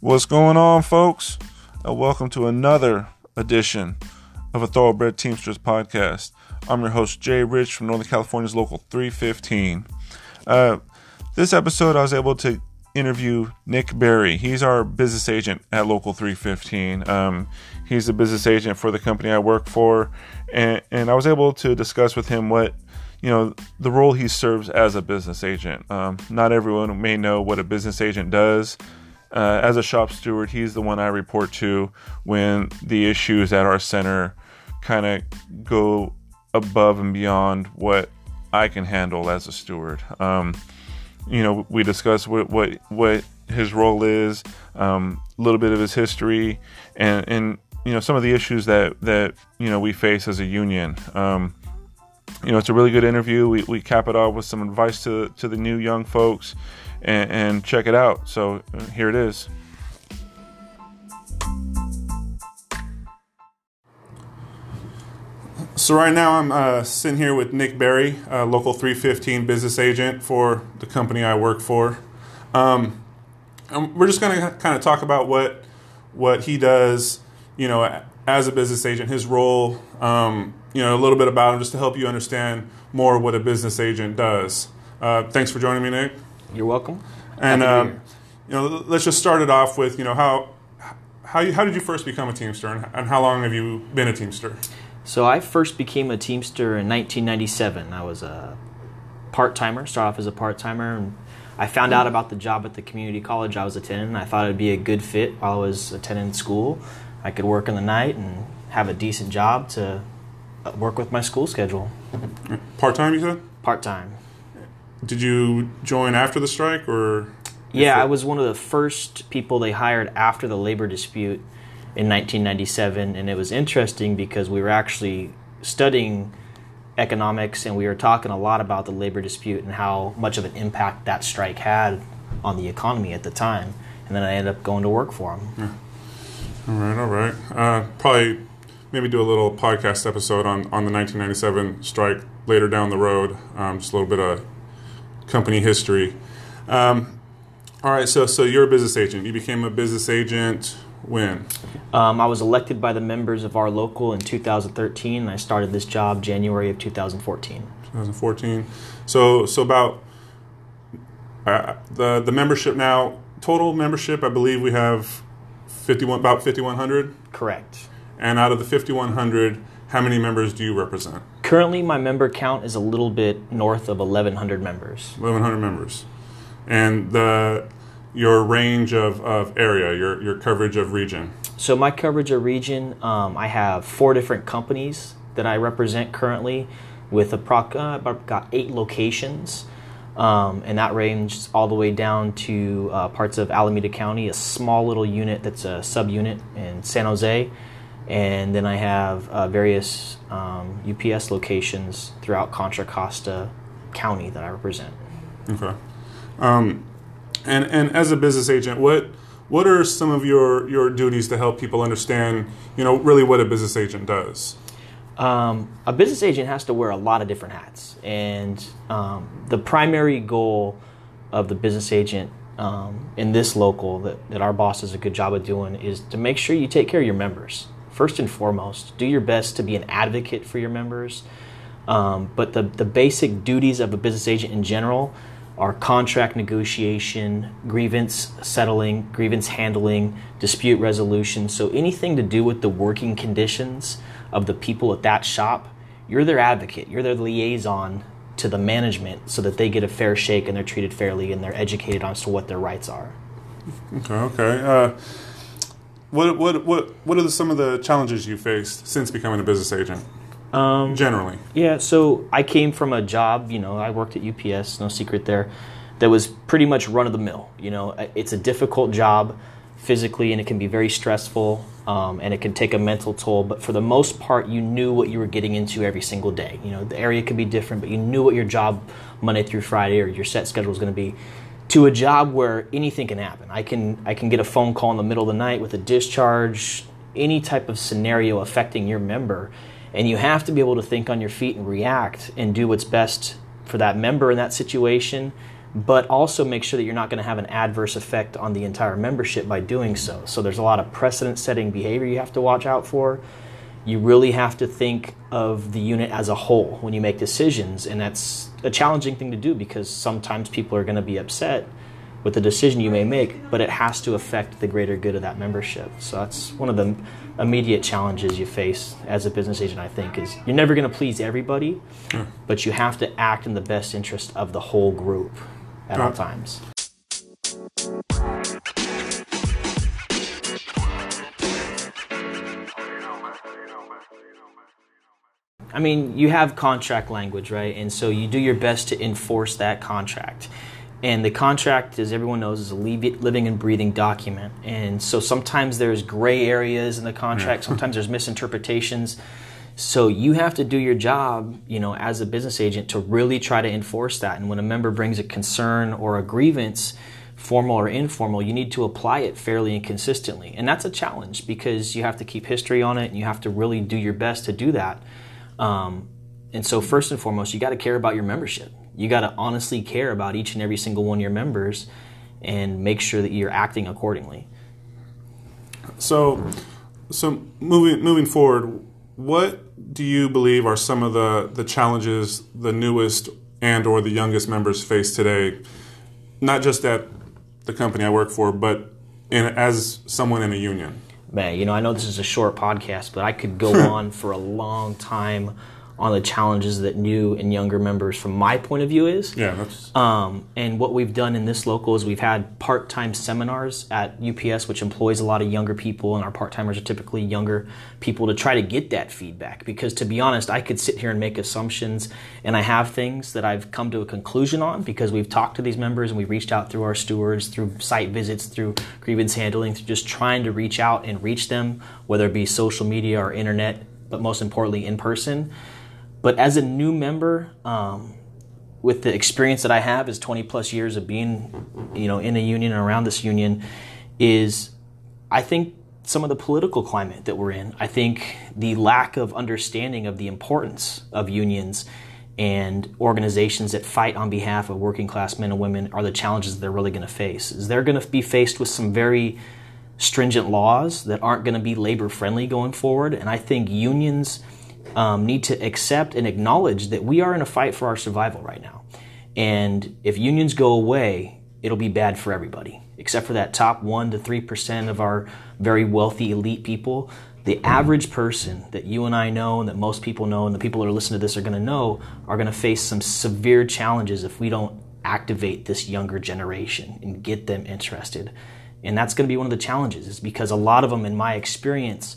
What's going on, folks? And welcome to another edition of a Thoroughbred Teamsters podcast. I'm your host, Jay Rich from Northern California's Local 315. Uh, this episode, I was able to interview Nick Berry. He's our business agent at Local 315. Um, he's a business agent for the company I work for, and, and I was able to discuss with him what you know the role he serves as a business agent. Um, not everyone may know what a business agent does. Uh, as a shop steward, he's the one I report to when the issues at our center kind of go above and beyond what I can handle as a steward. Um, you know, we discuss what what what his role is, um, a little bit of his history, and and you know some of the issues that that you know we face as a union. Um, you know, it's a really good interview. We, we cap it off with some advice to to the new young folks, and, and check it out. So uh, here it is. So right now I'm uh, sitting here with Nick Berry, uh, local 315 business agent for the company I work for. Um, we're just going to kind of talk about what what he does, you know, as a business agent, his role, um, you know, a little bit about him, just to help you understand more what a business agent does. Uh, thanks for joining me, Nick. You're welcome. And um, you know, let's just start it off with you know how how you, how did you first become a Teamster, and, and how long have you been a Teamster? So I first became a Teamster in 1997. I was a part timer, started off as a part timer, and I found out about the job at the community college I was attending. I thought it'd be a good fit while I was attending school. I could work in the night and have a decent job to uh, work with my school schedule. Part time, you said. Part time. Did you join after the strike, or? Yeah, I was one of the first people they hired after the labor dispute in 1997, and it was interesting because we were actually studying economics and we were talking a lot about the labor dispute and how much of an impact that strike had on the economy at the time. And then I ended up going to work for them. Yeah. All right, all right. Uh, probably maybe do a little podcast episode on, on the 1997 strike later down the road. Um, just a little bit of company history. Um, all right, so so you're a business agent. You became a business agent when? Um, I was elected by the members of our local in 2013. And I started this job January of 2014. 2014. So so about uh, the the membership now total membership. I believe we have 51 about 5100. Correct. And out of the 5100, how many members do you represent? Currently, my member count is a little bit north of 1,100 members. 1,100 members. And the your range of, of area, your, your coverage of region? So, my coverage of region, um, I have four different companies that I represent currently with approx- uh, I've got eight locations. Um, and that ranges all the way down to uh, parts of Alameda County, a small little unit that's a subunit in San Jose, and then I have uh, various um, UPS locations throughout Contra Costa County that I represent. Okay. Um, and and as a business agent, what what are some of your your duties to help people understand, you know, really what a business agent does? Um, a business agent has to wear a lot of different hats, and um, the primary goal of the business agent um, in this local that, that our boss does a good job of doing is to make sure you take care of your members first and foremost. Do your best to be an advocate for your members, um, but the the basic duties of a business agent in general are contract negotiation, grievance settling, grievance handling, dispute resolution. So anything to do with the working conditions of the people at that shop, you're their advocate, you're their liaison to the management so that they get a fair shake and they're treated fairly and they're educated as to what their rights are. Okay, okay. Uh, what, what, what, what are some of the challenges you faced since becoming a business agent? Um, Generally. Yeah, so I came from a job, you know, I worked at UPS, no secret there, that was pretty much run of the mill. You know, it's a difficult job physically and it can be very stressful um, and it can take a mental toll, but for the most part, you knew what you were getting into every single day. You know, the area could be different, but you knew what your job Monday through Friday or your set schedule was going to be. To a job where anything can happen. I can I can get a phone call in the middle of the night with a discharge, any type of scenario affecting your member and you have to be able to think on your feet and react and do what's best for that member in that situation, but also make sure that you're not going to have an adverse effect on the entire membership by doing so. So there's a lot of precedent setting behavior you have to watch out for. You really have to think of the unit as a whole when you make decisions, and that's a challenging thing to do because sometimes people are going to be upset with the decision you may make, but it has to affect the greater good of that membership. So that's one of the immediate challenges you face as a business agent, I think, is you're never going to please everybody, hmm. but you have to act in the best interest of the whole group at all times. I mean, you have contract language, right? And so you do your best to enforce that contract. And the contract, as everyone knows, is a living and breathing document. And so sometimes there's gray areas in the contract, sometimes there's misinterpretations. So you have to do your job, you know, as a business agent to really try to enforce that. And when a member brings a concern or a grievance, formal or informal, you need to apply it fairly and consistently. And that's a challenge because you have to keep history on it and you have to really do your best to do that. Um, and so, first and foremost, you got to care about your membership. You got to honestly care about each and every single one of your members and make sure that you're acting accordingly. So, so moving moving forward, what do you believe are some of the the challenges the newest and or the youngest members face today? Not just at the company I work for, but in, as someone in a union. Man, you know, I know this is a short podcast, but I could go on for a long time on the challenges that new and younger members, from my point of view, is. Yeah, that's. Um, and what we've done in this local is we've had part-time seminars at UPS, which employs a lot of younger people, and our part-timers are typically younger people to try to get that feedback. Because to be honest, I could sit here and make assumptions, and I have things that I've come to a conclusion on because we've talked to these members and we've reached out through our stewards, through site visits, through grievance handling, through just trying to reach out and reach them, whether it be social media or internet, but most importantly in person but as a new member, um, with the experience that I have is 20 plus years of being, you know, in a union and around this union, is I think some of the political climate that we're in. I think the lack of understanding of the importance of unions and organizations that fight on behalf of working class men and women are the challenges that they're really going to face. Is they're going to be faced with some very stringent laws that aren't going to be labor friendly going forward, and I think unions um, need to accept and acknowledge that we are in a fight for our survival right now. And if unions go away, it'll be bad for everybody, except for that top 1% to 3% of our very wealthy elite people. The average person that you and I know, and that most people know, and the people that are listening to this are going to know, are going to face some severe challenges if we don't activate this younger generation and get them interested. And that's going to be one of the challenges, is because a lot of them, in my experience,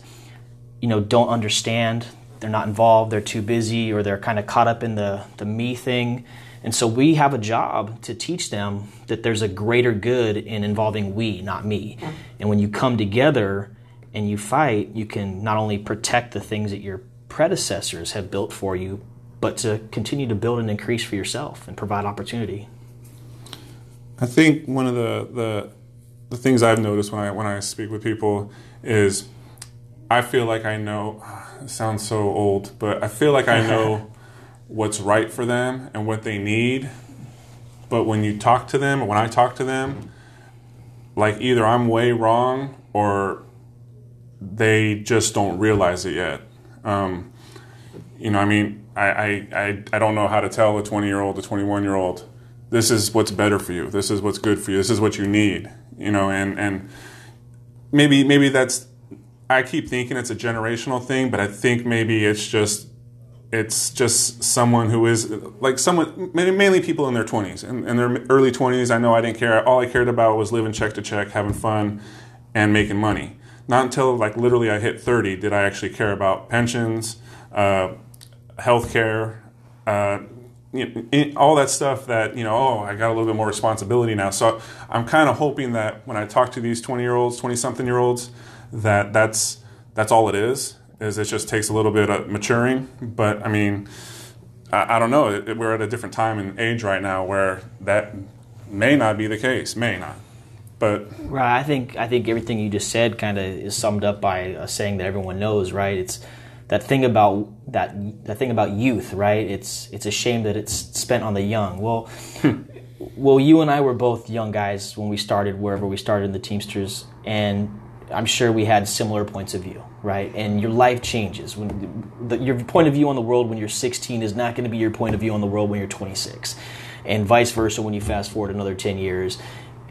you know, don't understand they're not involved, they're too busy, or they're kind of caught up in the, the me thing. And so we have a job to teach them that there's a greater good in involving we, not me. And when you come together and you fight, you can not only protect the things that your predecessors have built for you, but to continue to build and increase for yourself and provide opportunity. I think one of the, the, the things I've noticed when I, when I speak with people is I feel like I know sounds so old, but I feel like I know what's right for them and what they need. But when you talk to them, or when I talk to them, like either I'm way wrong or they just don't realize it yet. Um, you know, I mean, I, I, I, I don't know how to tell a 20 year old, a 21 year old, this is what's better for you. This is what's good for you. This is what you need. You know, and, and maybe, maybe that's I keep thinking it's a generational thing, but I think maybe it's just it's just someone who is like someone mainly people in their 20s and in their early 20s i know i didn't care. All i cared about was living check to check having fun and making money. Not until like literally i hit 30 did i actually care about pensions uh, health care uh, you know, all that stuff that you know oh i got a little bit more responsibility now. So i'm kind of hoping that when i talk to these 20 year olds 20 something year olds that that's that's all it is. Is it just takes a little bit of maturing? But I mean, I, I don't know. It, we're at a different time and age right now where that may not be the case. May not. But right, I think I think everything you just said kind of is summed up by a saying that everyone knows. Right, it's that thing about that that thing about youth. Right, it's it's a shame that it's spent on the young. Well. Hmm well, you and I were both young guys when we started wherever we started in the Teamsters, and I'm sure we had similar points of view, right? And your life changes. When the, your point of view on the world when you're 16 is not going to be your point of view on the world when you're 26, and vice versa when you fast forward another 10 years,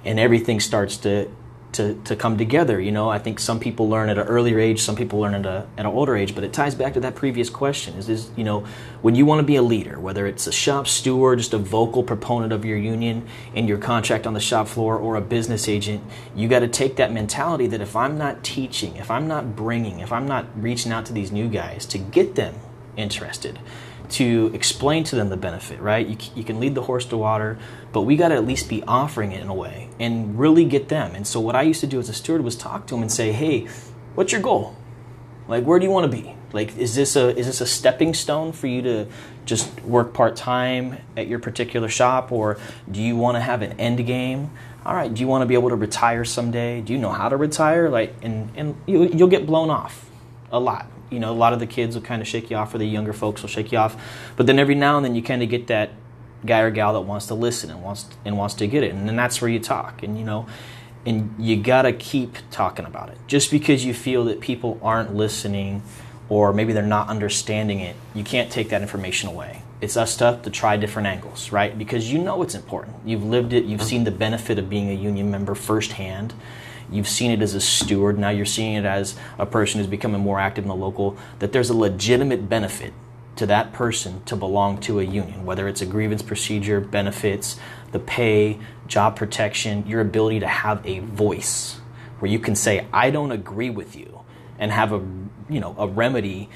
and everything starts to to, to come together. You know, I think some people learn at an earlier age, some people learn at, a, at an older age, but it ties back to that previous question is, is, you know, when you want to be a leader, whether it's a shop steward, just a vocal proponent of your union in your contract on the shop floor, or a business agent, you got to take that mentality that if I'm not teaching, if I'm not bringing, if I'm not reaching out to these new guys to get them interested, to explain to them the benefit, right? You, you can lead the horse to water, but we got to at least be offering it in a way and really get them. And so, what I used to do as a steward was talk to them and say, hey, what's your goal? Like, where do you want to be? Like, is this a is this a stepping stone for you to just work part time at your particular shop, or do you want to have an end game? All right, do you want to be able to retire someday? Do you know how to retire? Like, and and you, you'll get blown off a lot you know, a lot of the kids will kind of shake you off, or the younger folks will shake you off. But then every now and then you kind of get that guy or gal that wants to listen and wants and wants to get it, and then that's where you talk. And you know, and you gotta keep talking about it. Just because you feel that people aren't listening, or maybe they're not understanding it, you can't take that information away. It's us stuff to try different angles, right? Because you know it's important. You've lived it. You've mm-hmm. seen the benefit of being a union member firsthand You've seen it as a steward. Now you're seeing it as a person who's becoming more active in the local, that there's a legitimate benefit to that person to belong to a union, whether it's a grievance procedure, benefits, the pay, job protection, your ability to have a voice where you can say, I don't agree with you, and have a you know a remedy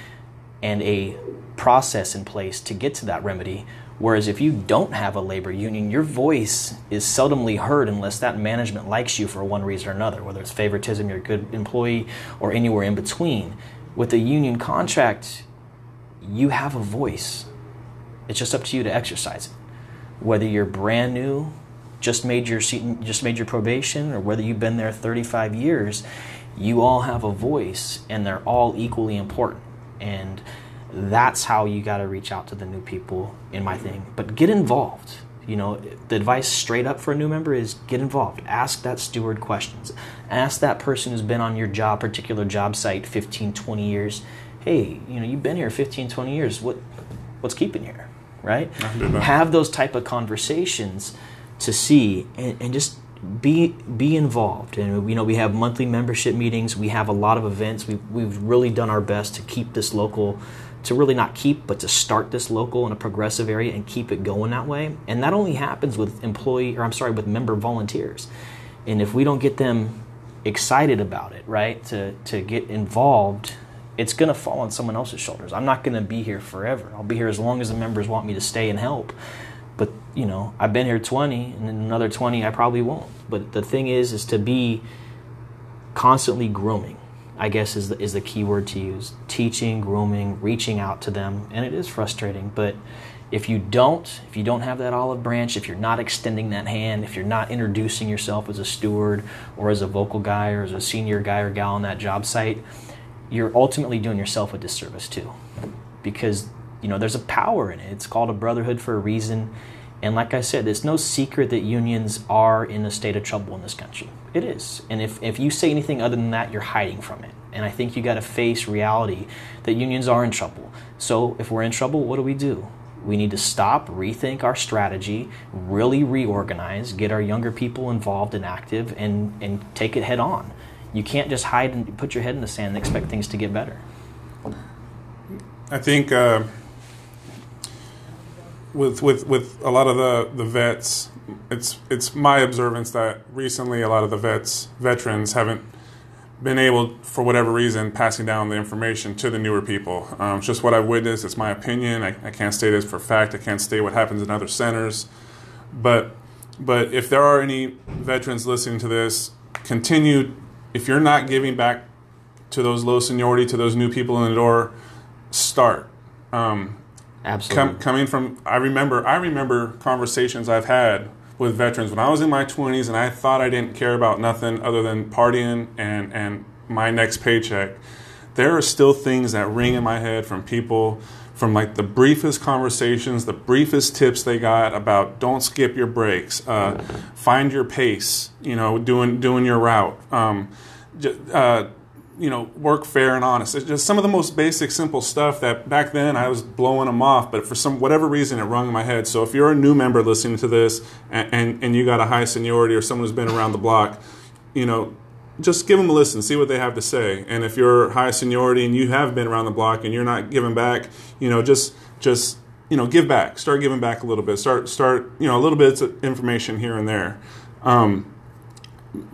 and a process in place to get to that remedy Whereas if you don't have a labor union, your voice is seldomly heard unless that management likes you for one reason or another, whether it's favoritism, you're a good employee, or anywhere in between. With a union contract, you have a voice. It's just up to you to exercise it. Whether you're brand new, just made your just made your probation, or whether you've been there 35 years, you all have a voice, and they're all equally important. And that's how you got to reach out to the new people in my thing. But get involved. You know, the advice straight up for a new member is get involved. Ask that steward questions. Ask that person who's been on your job, particular job site 15, 20 years. Hey, you know, you've been here 15, 20 years. What what's keeping you here? Right? Have those type of conversations to see and, and just be be involved and you know we have monthly membership meetings we have a lot of events we, we've really done our best to keep this local to really not keep, but to start this local in a progressive area and keep it going that way. And that only happens with employee, or I'm sorry, with member volunteers. And if we don't get them excited about it, right, to, to get involved, it's going to fall on someone else's shoulders. I'm not going to be here forever. I'll be here as long as the members want me to stay and help. But, you know, I've been here 20, and another 20, I probably won't. But the thing is, is to be constantly grooming I guess is the, is the key word to use. Teaching, grooming, reaching out to them, and it is frustrating. But if you don't, if you don't have that olive branch, if you're not extending that hand, if you're not introducing yourself as a steward or as a vocal guy or as a senior guy or gal on that job site, you're ultimately doing yourself a disservice too, because you know there's a power in it. It's called a brotherhood for a reason and like I said, it's no secret that unions are in a state of trouble in this country. It is. And if, if you say anything other than that, you're hiding from it. And I think you got to face reality that unions are in trouble. So if we're in trouble, what do we do? We need to stop, rethink our strategy, really reorganize, get our younger people involved and active, and, and take it head on. You can't just hide and put your head in the sand and expect things to get better. I think. Uh with with with a lot of the the vets, it's it's my observance that recently a lot of the vets veterans haven't been able for whatever reason passing down the information to the newer people. Um, it's just what I've witnessed. It's my opinion. I, I can't state this for fact. I can't state what happens in other centers, but but if there are any veterans listening to this, continue. If you're not giving back to those low seniority, to those new people in the door, start. Um, Absolutely. Com- coming from, I remember, I remember conversations I've had with veterans when I was in my 20s and I thought I didn't care about nothing other than partying and, and my next paycheck. There are still things that ring in my head from people from like the briefest conversations, the briefest tips they got about don't skip your breaks, uh, find your pace, you know, doing doing your route, um, uh, you know, work fair and honest. It's just some of the most basic, simple stuff that back then I was blowing them off, but for some whatever reason it rung in my head. So if you're a new member listening to this and, and, and you got a high seniority or someone who's been around the block, you know, just give them a listen, see what they have to say. And if you're high seniority and you have been around the block and you're not giving back, you know, just just you know, give back. Start giving back a little bit. Start start you know a little bit of information here and there. Um,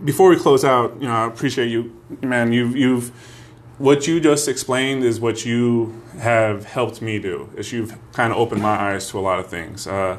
before we close out, you know, I appreciate you, man. You've you've what you just explained is what you have helped me do. Is you've kind of opened my eyes to a lot of things. Uh,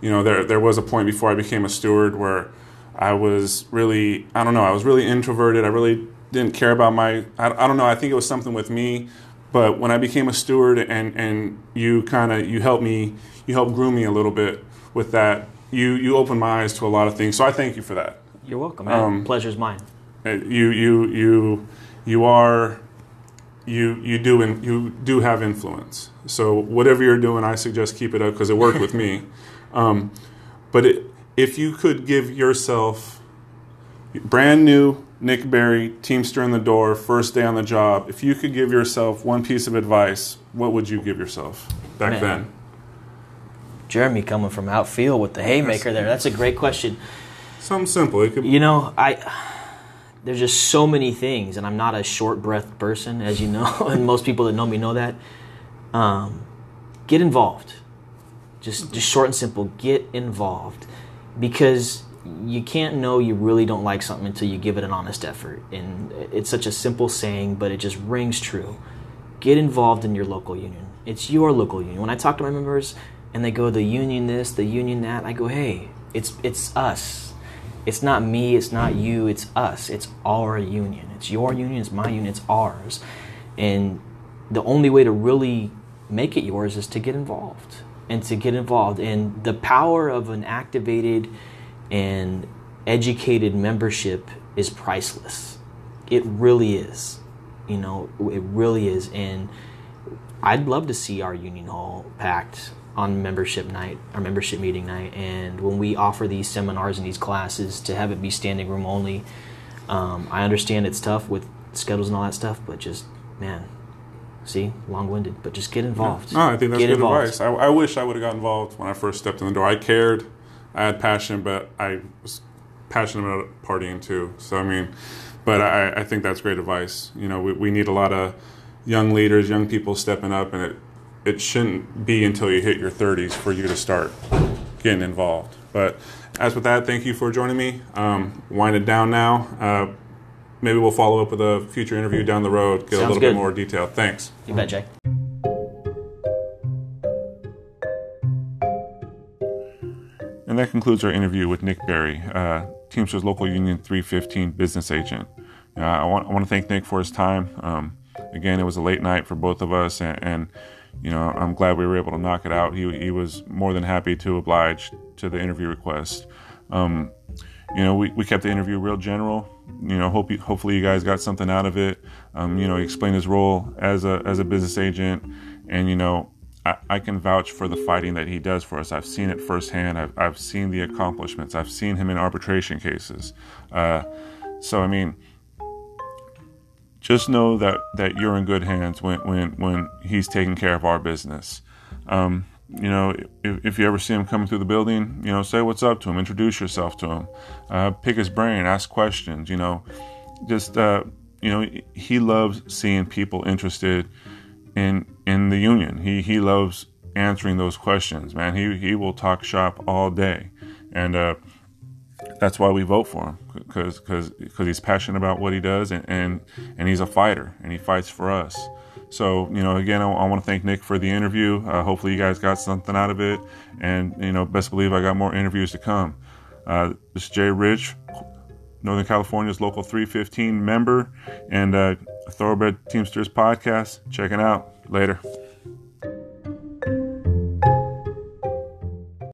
you know, there there was a point before I became a steward where I was really, I don't know, I was really introverted. I really didn't care about my, I, I don't know, I think it was something with me. But when I became a steward and, and you kind of, you helped me, you helped groom me a little bit with that, you, you opened my eyes to a lot of things. So I thank you for that. You're welcome. Um, Pleasure's mine. Uh, you, you, you, you are, you, you do, in, you do have influence. So whatever you're doing, I suggest keep it up because it worked with me. Um, but it, if you could give yourself brand new Nick Berry, Teamster in the door, first day on the job, if you could give yourself one piece of advice, what would you give yourself back Man. then? Jeremy coming from outfield with the haymaker there. That's a great question. Something simple. Could... You know, I there's just so many things, and I'm not a short breath person, as you know, and most people that know me know that. Um, get involved. Just just short and simple. Get involved because you can't know you really don't like something until you give it an honest effort. And it's such a simple saying, but it just rings true. Get involved in your local union. It's your local union. When I talk to my members and they go the union this, the union that, I go, "Hey, it's it's us. It's not me, it's not you, it's us. It's our union. It's your union, it's my union, it's ours." And the only way to really make it yours is to get involved and to get involved. And the power of an activated and educated membership is priceless. It really is. You know, it really is. And I'd love to see our union hall packed on membership night, our membership meeting night. And when we offer these seminars and these classes, to have it be standing room only. Um, I understand it's tough with schedules and all that stuff, but just, man, See, long-winded, but just get involved. No, I think that's get good involved. advice. I, I, wish I would have got involved when I first stepped in the door. I cared, I had passion, but I was passionate about partying too. So I mean, but I, I think that's great advice. You know, we, we need a lot of young leaders, young people stepping up, and it it shouldn't be until you hit your 30s for you to start getting involved. But as with that, thank you for joining me. Um, wind it down now. Uh, maybe we'll follow up with a future interview down the road, get Sounds a little good. bit more detail. Thanks. You bet, Jay. And that concludes our interview with Nick Berry, uh, Teamsters Local Union 315 business agent. Uh, I, want, I want to thank Nick for his time. Um, again, it was a late night for both of us, and, and, you know I'm glad we were able to knock it out. He, he was more than happy to oblige to the interview request. Um, you know, we, we kept the interview real general you know, hope you, hopefully you guys got something out of it. Um, you know, he explained his role as a as a business agent, and you know, I, I, can vouch for the fighting that he does for us. I've seen it firsthand. I've I've seen the accomplishments. I've seen him in arbitration cases. Uh, so I mean, just know that that you're in good hands when when when he's taking care of our business. Um, you know, if, if, you ever see him coming through the building, you know, say what's up to him, introduce yourself to him, uh, pick his brain, ask questions. You know, just uh, you know, he loves seeing people interested in in the union. He he loves answering those questions. Man, he he will talk shop all day, and uh, that's why we vote for him because because because he's passionate about what he does, and, and and he's a fighter, and he fights for us. So, you know, again, I, I want to thank Nick for the interview. Uh, hopefully, you guys got something out of it. And, you know, best believe I got more interviews to come. Uh, this is Jay Rich, Northern California's Local 315 member and uh, Thoroughbred Teamsters podcast. Checking out. Later.